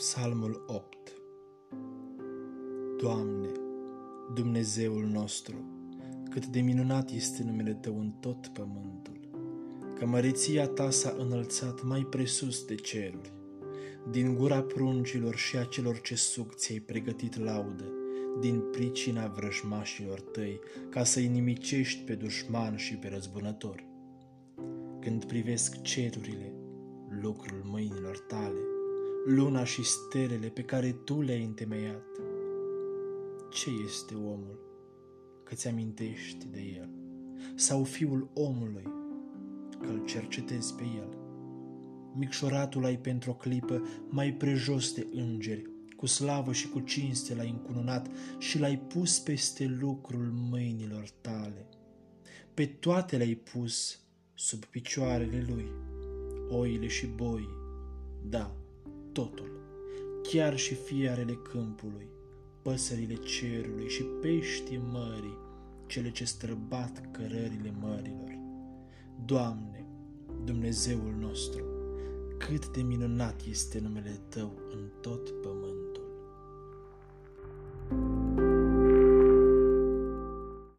Psalmul 8 Doamne, Dumnezeul nostru, cât de minunat este numele Tău în tot pământul, că măreția Ta s-a înălțat mai presus de ceruri. Din gura pruncilor și a celor ce suc ți-ai pregătit laudă, din pricina vrăjmașilor tăi, ca să-i nimicești pe dușman și pe răzbunător. Când privesc cerurile, lucrul mâinilor tale, luna și stelele pe care tu le-ai întemeiat. Ce este omul că ți amintești de el? Sau fiul omului că îl cercetezi pe el? Micșoratul ai pentru o clipă mai prejos de îngeri, cu slavă și cu cinste l-ai încununat și l-ai pus peste lucrul mâinilor tale. Pe toate le-ai pus sub picioarele lui, oile și boi, da, totul, chiar și fiarele câmpului, păsările cerului și peștii mării, cele ce străbat cărările mărilor. Doamne, Dumnezeul nostru, cât de minunat este numele Tău în tot pământul.